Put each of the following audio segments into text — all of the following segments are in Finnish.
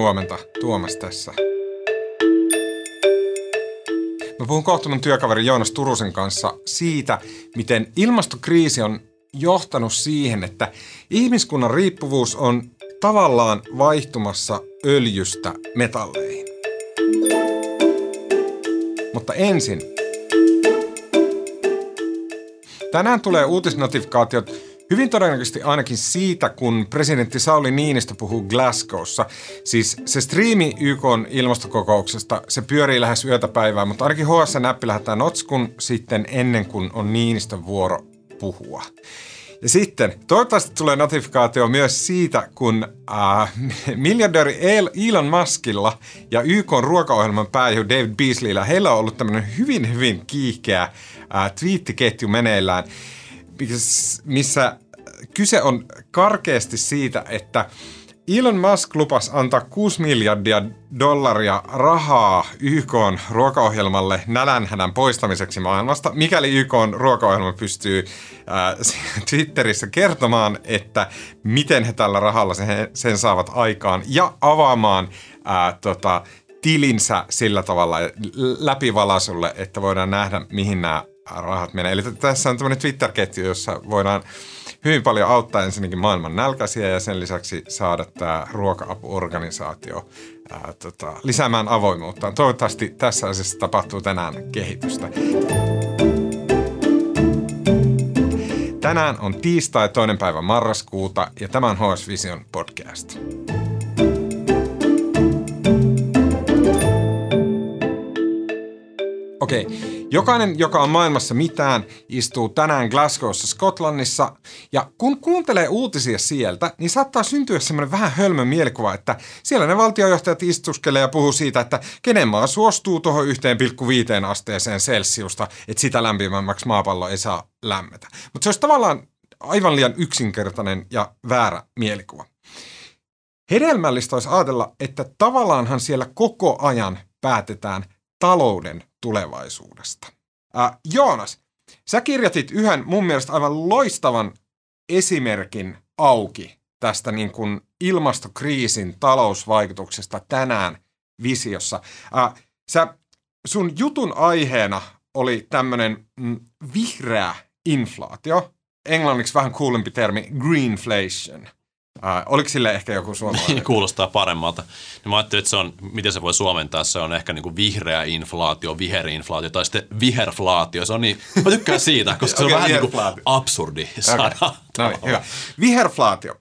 Huomenta, Tuomas tässä. Mä puhun kohta mun työkaveri Joonas Turusen kanssa siitä, miten ilmastokriisi on johtanut siihen, että ihmiskunnan riippuvuus on tavallaan vaihtumassa öljystä metalleihin. Mutta ensin. Tänään tulee uutisnotifikaatiot Hyvin todennäköisesti ainakin siitä, kun presidentti Sauli Niinistö puhuu Glasgowssa. Siis se striimi YK ilmastokokouksesta, se pyörii lähes yötä päivää, mutta ainakin HS Näppi lähettää notskun sitten ennen kuin on Niinistön vuoro puhua. Ja sitten toivottavasti tulee notifikaatio myös siitä, kun äh, miljardööri Elon Muskilla ja YK ruokaohjelman pääjuhu David Beasleyllä, heillä on ollut tämmöinen hyvin, hyvin kiihkeä äh, twiittiketju meneillään, missä kyse on karkeasti siitä, että Elon Musk lupas antaa 6 miljardia dollaria rahaa YK ruokaohjelmalle nälänhädän poistamiseksi maailmasta, mikäli YK ruokaohjelma pystyy äh, Twitterissä kertomaan, että miten he tällä rahalla sen, sen saavat aikaan ja avaamaan äh, tota, tilinsä sillä tavalla läpivalasulle, että voidaan nähdä, mihin nämä rahat menee. Eli tässä on tämmöinen Twitter-ketju, jossa voidaan hyvin paljon auttaa ensinnäkin maailman nälkäisiä ja sen lisäksi saada tämä ruoka-apuorganisaatio ää, tota, lisäämään avoimuutta. Toivottavasti tässä asiassa tapahtuu tänään kehitystä. Tänään on tiistai toinen päivä marraskuuta ja tämä on HS Vision podcast. Okei, okay. Jokainen, joka on maailmassa mitään, istuu tänään Glasgowssa Skotlannissa. Ja kun kuuntelee uutisia sieltä, niin saattaa syntyä semmoinen vähän hölmö mielikuva, että siellä ne valtiojohtajat istuskelee ja puhuu siitä, että kenen maa suostuu tuohon 1,5 asteeseen Celsiusta, että sitä lämpimämmäksi maapallo ei saa lämmetä. Mutta se olisi tavallaan aivan liian yksinkertainen ja väärä mielikuva. Hedelmällistä olisi ajatella, että tavallaanhan siellä koko ajan päätetään talouden tulevaisuudesta. Äh, Joonas, sä kirjoitit yhden mun mielestä aivan loistavan esimerkin auki tästä niin kuin ilmastokriisin talousvaikutuksesta tänään visiossa. Äh, sä, sun jutun aiheena oli tämmöinen mm, vihreä inflaatio, englanniksi vähän kuulempi termi greenflation – Äh, oliko sille ehkä joku suomalainen? Kuulostaa paremmalta. Niin mä ajattelin, että se on, miten se voi suomentaa, se on ehkä niin kuin vihreä inflaatio, viherinflaatio tai sitten viherflaatio. Se on niin, mä tykkään siitä, koska se on vähän niin kuin absurdi sana. Okay. No niin, hyvä. Viherflaatio.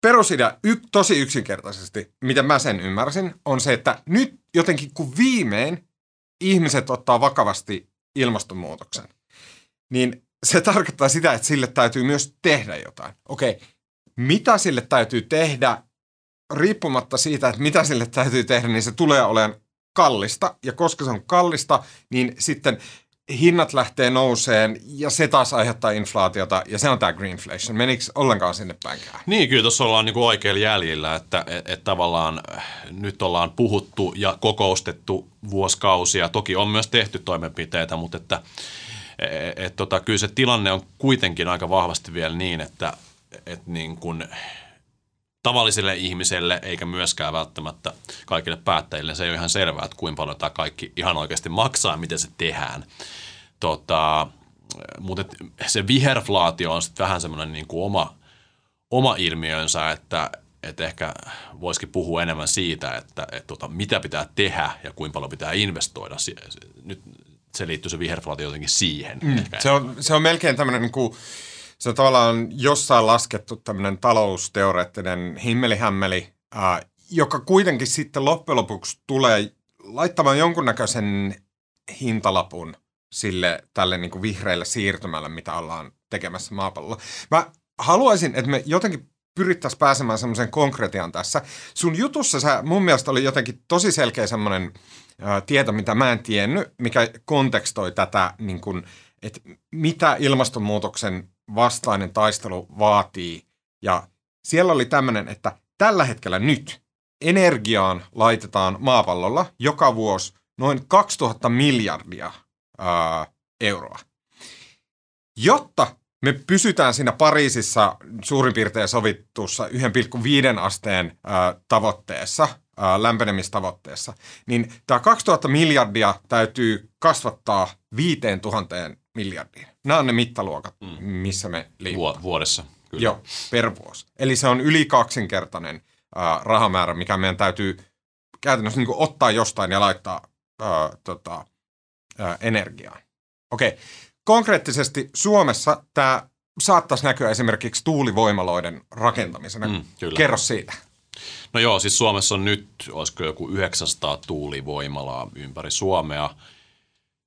Perusidea y- tosi yksinkertaisesti, miten mä sen ymmärsin, on se, että nyt jotenkin kun viimein ihmiset ottaa vakavasti ilmastonmuutoksen, niin se tarkoittaa sitä, että sille täytyy myös tehdä jotain. Okei, okay mitä sille täytyy tehdä, riippumatta siitä, että mitä sille täytyy tehdä, niin se tulee olemaan kallista. Ja koska se on kallista, niin sitten hinnat lähtee nouseen ja se taas aiheuttaa inflaatiota ja se on tämä greenflation. Menikö ollenkaan sinne päinkään? Niin, kyllä tuossa ollaan niinku oikeilla jäljillä, että et, et tavallaan äh, nyt ollaan puhuttu ja kokoustettu vuosikausia. Toki on myös tehty toimenpiteitä, mutta että et, et, tota, kyllä se tilanne on kuitenkin aika vahvasti vielä niin, että että niin kuin tavalliselle ihmiselle eikä myöskään välttämättä kaikille päättäjille se ei ole ihan selvää, että kuinka paljon tämä kaikki ihan oikeasti maksaa miten se tehdään. Tota, mutta se viherflaatio on sitten vähän semmoinen niin kuin oma, oma ilmiönsä, että, että ehkä voisikin puhua enemmän siitä, että, että tota, mitä pitää tehdä ja kuinka paljon pitää investoida. Nyt se liittyy se viherflaatio jotenkin siihen. Mm, se, on, se on melkein tämmöinen niin kuin se on tavallaan jossain laskettu tämmöinen talousteoreettinen himmelihämmeli, äh, joka kuitenkin sitten loppujen lopuksi tulee laittamaan jonkunnäköisen hintalapun sille tälle niin kuin vihreälle siirtymälle, mitä ollaan tekemässä maapallolla. Mä haluaisin, että me jotenkin pyrittäisiin pääsemään semmoisen konkretian tässä. Sun jutussa sä, mun mielestä oli jotenkin tosi selkeä semmoinen tieto, mitä mä en tiennyt, mikä kontekstoi tätä, niin kuin, että mitä ilmastonmuutoksen vastainen taistelu vaatii. Ja siellä oli tämmöinen, että tällä hetkellä nyt energiaan laitetaan maapallolla joka vuosi noin 2000 miljardia ää, euroa. Jotta me pysytään siinä Pariisissa suurin piirtein sovittussa 1,5 asteen ää, tavoitteessa, ää, lämpenemistavoitteessa, niin tämä 2000 miljardia täytyy kasvattaa 5000 miljardiin. Nämä on ne mittaluokat, mm. missä me liikutaan. Vuodessa. Kyllä. Joo, per vuosi. Eli se on yli kaksinkertainen ää, rahamäärä, mikä meidän täytyy käytännössä niin ottaa jostain ja laittaa ää, tota, ää, energiaan. Okei, konkreettisesti Suomessa tämä saattaisi näkyä esimerkiksi tuulivoimaloiden rakentamisena. Mm, kyllä. Kerro siitä. No joo, siis Suomessa on nyt, olisiko joku 900 tuulivoimalaa ympäri Suomea.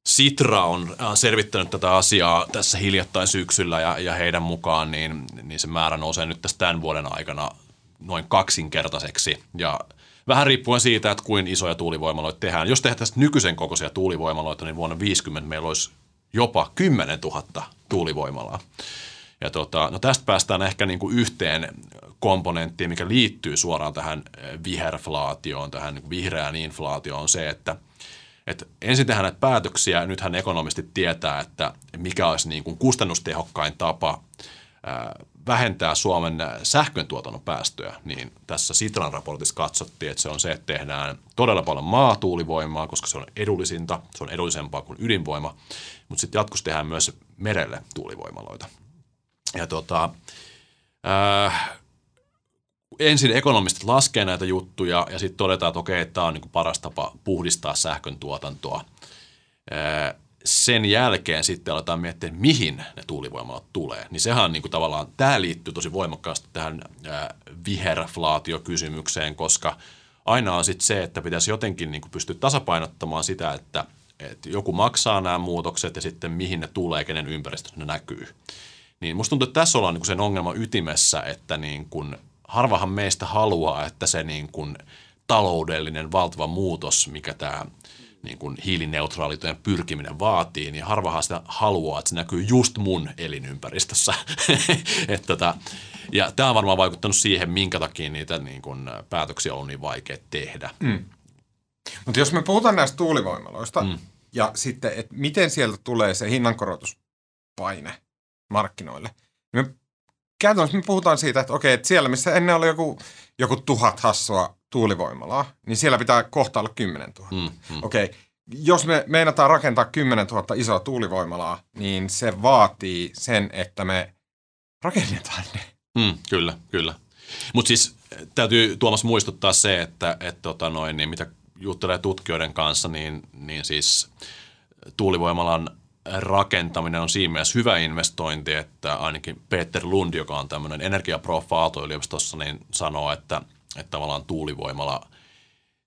Sitra on äh, selvittänyt tätä asiaa tässä hiljattain syksyllä ja, ja heidän mukaan niin, niin se määrä nousee nyt tässä tämän vuoden aikana noin kaksinkertaiseksi. Ja vähän riippuen siitä, että kuin isoja tuulivoimaloita tehdään. Jos tästä nykyisen kokoisia tuulivoimaloita, niin vuonna 50 meillä olisi jopa 10 000 tuulivoimalaa. Ja tota, no tästä päästään ehkä niin kuin yhteen komponenttiin, mikä liittyy suoraan tähän viherflaatioon, tähän niin vihreään inflaatioon, on se, että että ensin tehdään näitä päätöksiä, nythän ekonomistit tietää, että mikä olisi niin kuin kustannustehokkain tapa vähentää Suomen sähkön tuotannon päästöjä, niin tässä Sitran raportissa katsottiin, että se on se, että tehdään todella paljon maatuulivoimaa, koska se on edullisinta, se on edullisempaa kuin ydinvoima, mutta sitten jatkossa tehdään myös merelle tuulivoimaloita. Ja tota, äh, ensin ekonomistit laskee näitä juttuja ja sitten todetaan, että okei, tämä on niin paras tapa puhdistaa sähkön tuotantoa. Sen jälkeen sitten aletaan miettiä, mihin ne tuulivoimalat tulee. Niin sehän on niin kuin tavallaan, tämä liittyy tosi voimakkaasti tähän äh, viherflaatiokysymykseen, koska aina on sitten se, että pitäisi jotenkin niin pystyä tasapainottamaan sitä, että, että joku maksaa nämä muutokset ja sitten mihin ne tulee, kenen ympäristössä ne näkyy. Niin musta tuntuu, että tässä ollaan niin sen ongelman ytimessä, että niin kuin, harvahan meistä haluaa, että se niin kuin taloudellinen valtava muutos, mikä tämä niin kuin hiilineutraalitojen pyrkiminen vaatii, niin harvahan sitä haluaa, että se näkyy just mun elinympäristössä. että tota, ja tämä on varmaan vaikuttanut siihen, minkä takia niitä niin kuin, päätöksiä on niin vaikea tehdä. Mm. Mutta jos me puhutaan näistä tuulivoimaloista mm. ja sitten, että miten sieltä tulee se hinnankorotuspaine markkinoille, niin me käytännössä me puhutaan siitä, että okei, että siellä missä ennen oli joku, joku tuhat hassua tuulivoimalaa, niin siellä pitää kohta olla 10 000. Mm, mm. Okei, jos me meinataan rakentaa 10 000 isoa tuulivoimalaa, niin se vaatii sen, että me rakennetaan ne. Mm, kyllä, kyllä. Mutta siis täytyy Tuomas muistuttaa se, että et, tota noin, niin mitä juttelee tutkijoiden kanssa, niin, niin siis tuulivoimalan rakentaminen on siinä mielessä hyvä investointi, että ainakin Peter Lund, joka on tämmöinen energiaproffa Aalto-yliopistossa, niin sanoo, että, että tavallaan tuulivoimalla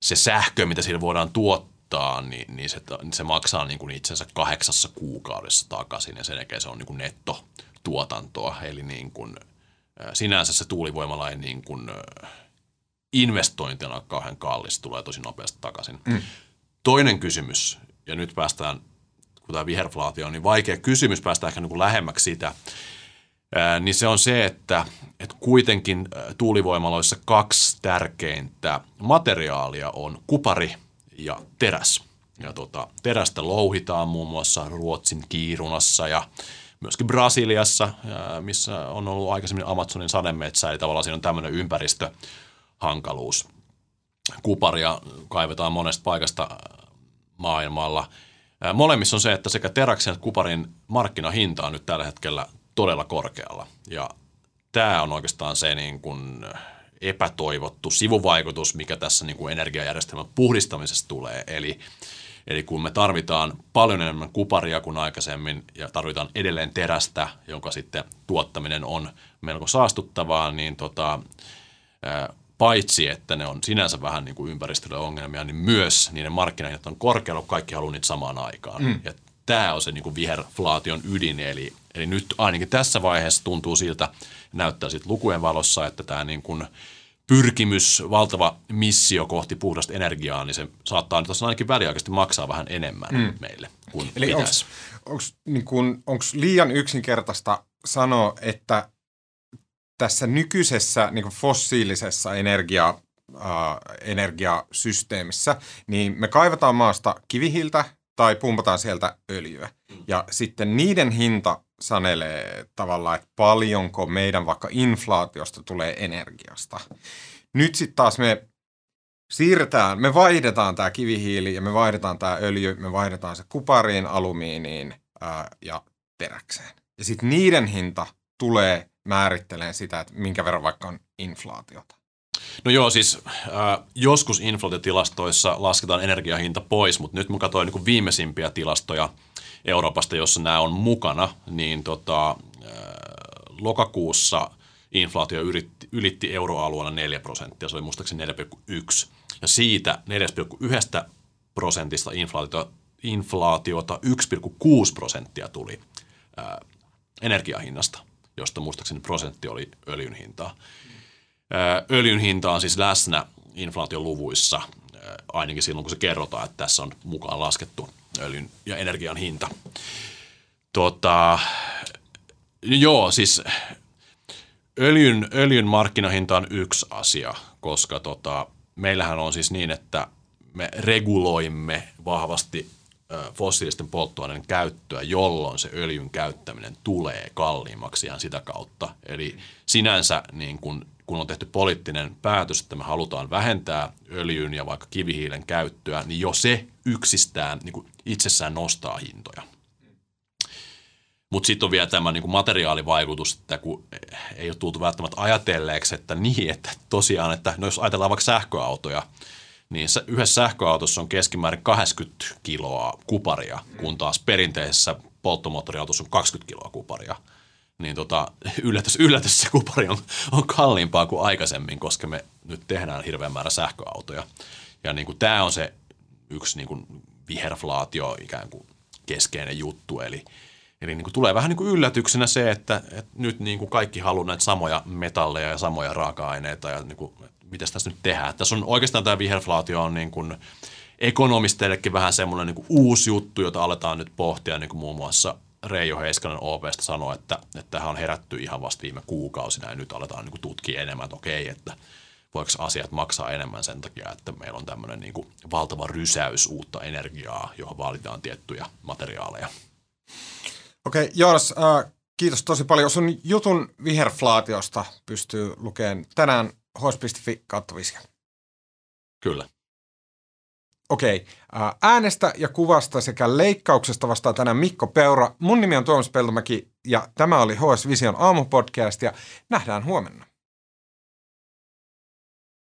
se sähkö, mitä siinä voidaan tuottaa, niin, niin, se, niin se maksaa niin kuin itsensä kahdeksassa kuukaudessa takaisin ja sen jälkeen se on niin kuin nettotuotantoa. Eli niin kuin, sinänsä se tuulivoimala ei niin kuin, investointina kauhean kallis, tulee tosi nopeasti takaisin. Mm. Toinen kysymys, ja nyt päästään kun tämä viherflaatio on niin vaikea kysymys päästä ehkä niin kuin lähemmäksi sitä, niin se on se, että, että kuitenkin tuulivoimaloissa kaksi tärkeintä materiaalia on kupari ja teräs. Ja tota, terästä louhitaan muun muassa Ruotsin Kiirunassa ja myöskin Brasiliassa, missä on ollut aikaisemmin Amazonin sademetsä, eli tavallaan siinä on tämmöinen ympäristöhankaluus. Kuparia kaivetaan monesta paikasta maailmalla – Molemmissa on se, että sekä teräksen että kuparin markkinahinta on nyt tällä hetkellä todella korkealla. Ja tämä on oikeastaan se niin kuin epätoivottu sivuvaikutus, mikä tässä niin kuin energiajärjestelmän puhdistamisessa tulee. Eli, eli kun me tarvitaan paljon enemmän kuparia kuin aikaisemmin ja tarvitaan edelleen terästä, jonka sitten tuottaminen on melko saastuttavaa, niin tota, paitsi että ne on sinänsä vähän niin kuin ympäristölle ongelmia, niin myös niiden markkinahinnat on korkealla, kun kaikki haluaa niitä samaan aikaan. Mm. Ja tämä on se niin kuin viherflaation ydin, eli, eli nyt ainakin tässä vaiheessa tuntuu siltä, näyttää sitten lukujen valossa, että tämä niin kuin pyrkimys, valtava missio kohti puhdasta energiaa, niin se saattaa nyt ainakin väliaikaisesti maksaa vähän enemmän mm. meille kuin Eli onko niin liian yksinkertaista sanoa, että tässä nykyisessä niin kuin fossiilisessa energia, äh, energiasysteemissä, niin me kaivataan maasta kivihiltä tai pumpataan sieltä öljyä. Ja sitten niiden hinta sanelee tavallaan, että paljonko meidän vaikka inflaatiosta tulee energiasta. Nyt sitten taas me siirretään, me vaihdetaan tämä kivihiili ja me vaihdetaan tämä öljy, me vaihdetaan se kupariin, alumiiniin ää, ja teräkseen. Ja sitten niiden hinta tulee määrittelemään sitä, että minkä verran vaikka on inflaatiota. No joo, siis äh, joskus inflaatiotilastoissa lasketaan energiahinta pois, mutta nyt mä katsoin niin viimeisimpiä tilastoja Euroopasta, jossa nämä on mukana, niin tota, äh, lokakuussa inflaatio ylitti, ylitti euroalueella 4 prosenttia, se oli muistaakseni 4,1. Ja siitä 4,1 prosentista inflaatiota, inflaatiota 1,6 prosenttia tuli äh, energiahinnasta, josta muistaakseni prosentti oli öljyn hintaa. Öljyn hinta on siis läsnä inflaatioluvuissa, ainakin silloin kun se kerrotaan, että tässä on mukaan laskettu öljyn ja energian hinta. Tota, joo, siis öljyn, öljyn markkinahinta on yksi asia, koska tota, meillähän on siis niin, että me reguloimme vahvasti fossiilisten polttoaineiden käyttöä, jolloin se öljyn käyttäminen tulee kalliimmaksi ihan sitä kautta. Eli sinänsä niin kun kun on tehty poliittinen päätös, että me halutaan vähentää öljyn ja vaikka kivihiilen käyttöä, niin jo se yksistään niin itsessään nostaa hintoja. Mutta sitten on vielä tämä niin materiaalivaikutus, että kun ei ole tultu välttämättä ajatelleeksi, että niin, että tosiaan, että no jos ajatellaan vaikka sähköautoja, niin yhdessä sähköautossa on keskimäärin 80 kiloa kuparia, kun taas perinteisessä polttomoottoriautossa on 20 kiloa kuparia – niin tota, yllätys, yllätys se kupari on, on kalliimpaa kuin aikaisemmin, koska me nyt tehdään hirveän määrä sähköautoja. Ja niin kuin tämä on se yksi niin kuin viherflaatio ikään kuin keskeinen juttu, eli Eli niin kuin tulee vähän niin kuin yllätyksenä se, että, että nyt niin kuin kaikki haluaa näitä samoja metalleja ja samoja raaka-aineita ja niin kuin, mitä tässä nyt tehdään. Tässä on oikeastaan tämä viherflaatio on niin kuin ekonomisteillekin vähän semmoinen niin kuin uusi juttu, jota aletaan nyt pohtia niin kuin muun muassa Reijo Heiskanen OPsta sanoi, että, että tähän on herätty ihan vasta viime kuukausina ja nyt aletaan niin tutkia enemmän, että okei, että voiko asiat maksaa enemmän sen takia, että meillä on tämmöinen niin kuin valtava rysäys uutta energiaa, johon vaaditaan tiettyjä materiaaleja. Okei, okay, Joonas, äh, kiitos tosi paljon. Sun jutun viherflaatiosta pystyy lukemaan tänään hos.fi kautta Kyllä. Okei. Äänestä ja kuvasta sekä leikkauksesta vastaa tänään Mikko Peura. Mun nimi on Tuomas Peltomäki ja tämä oli HS Vision aamupodcast ja nähdään huomenna.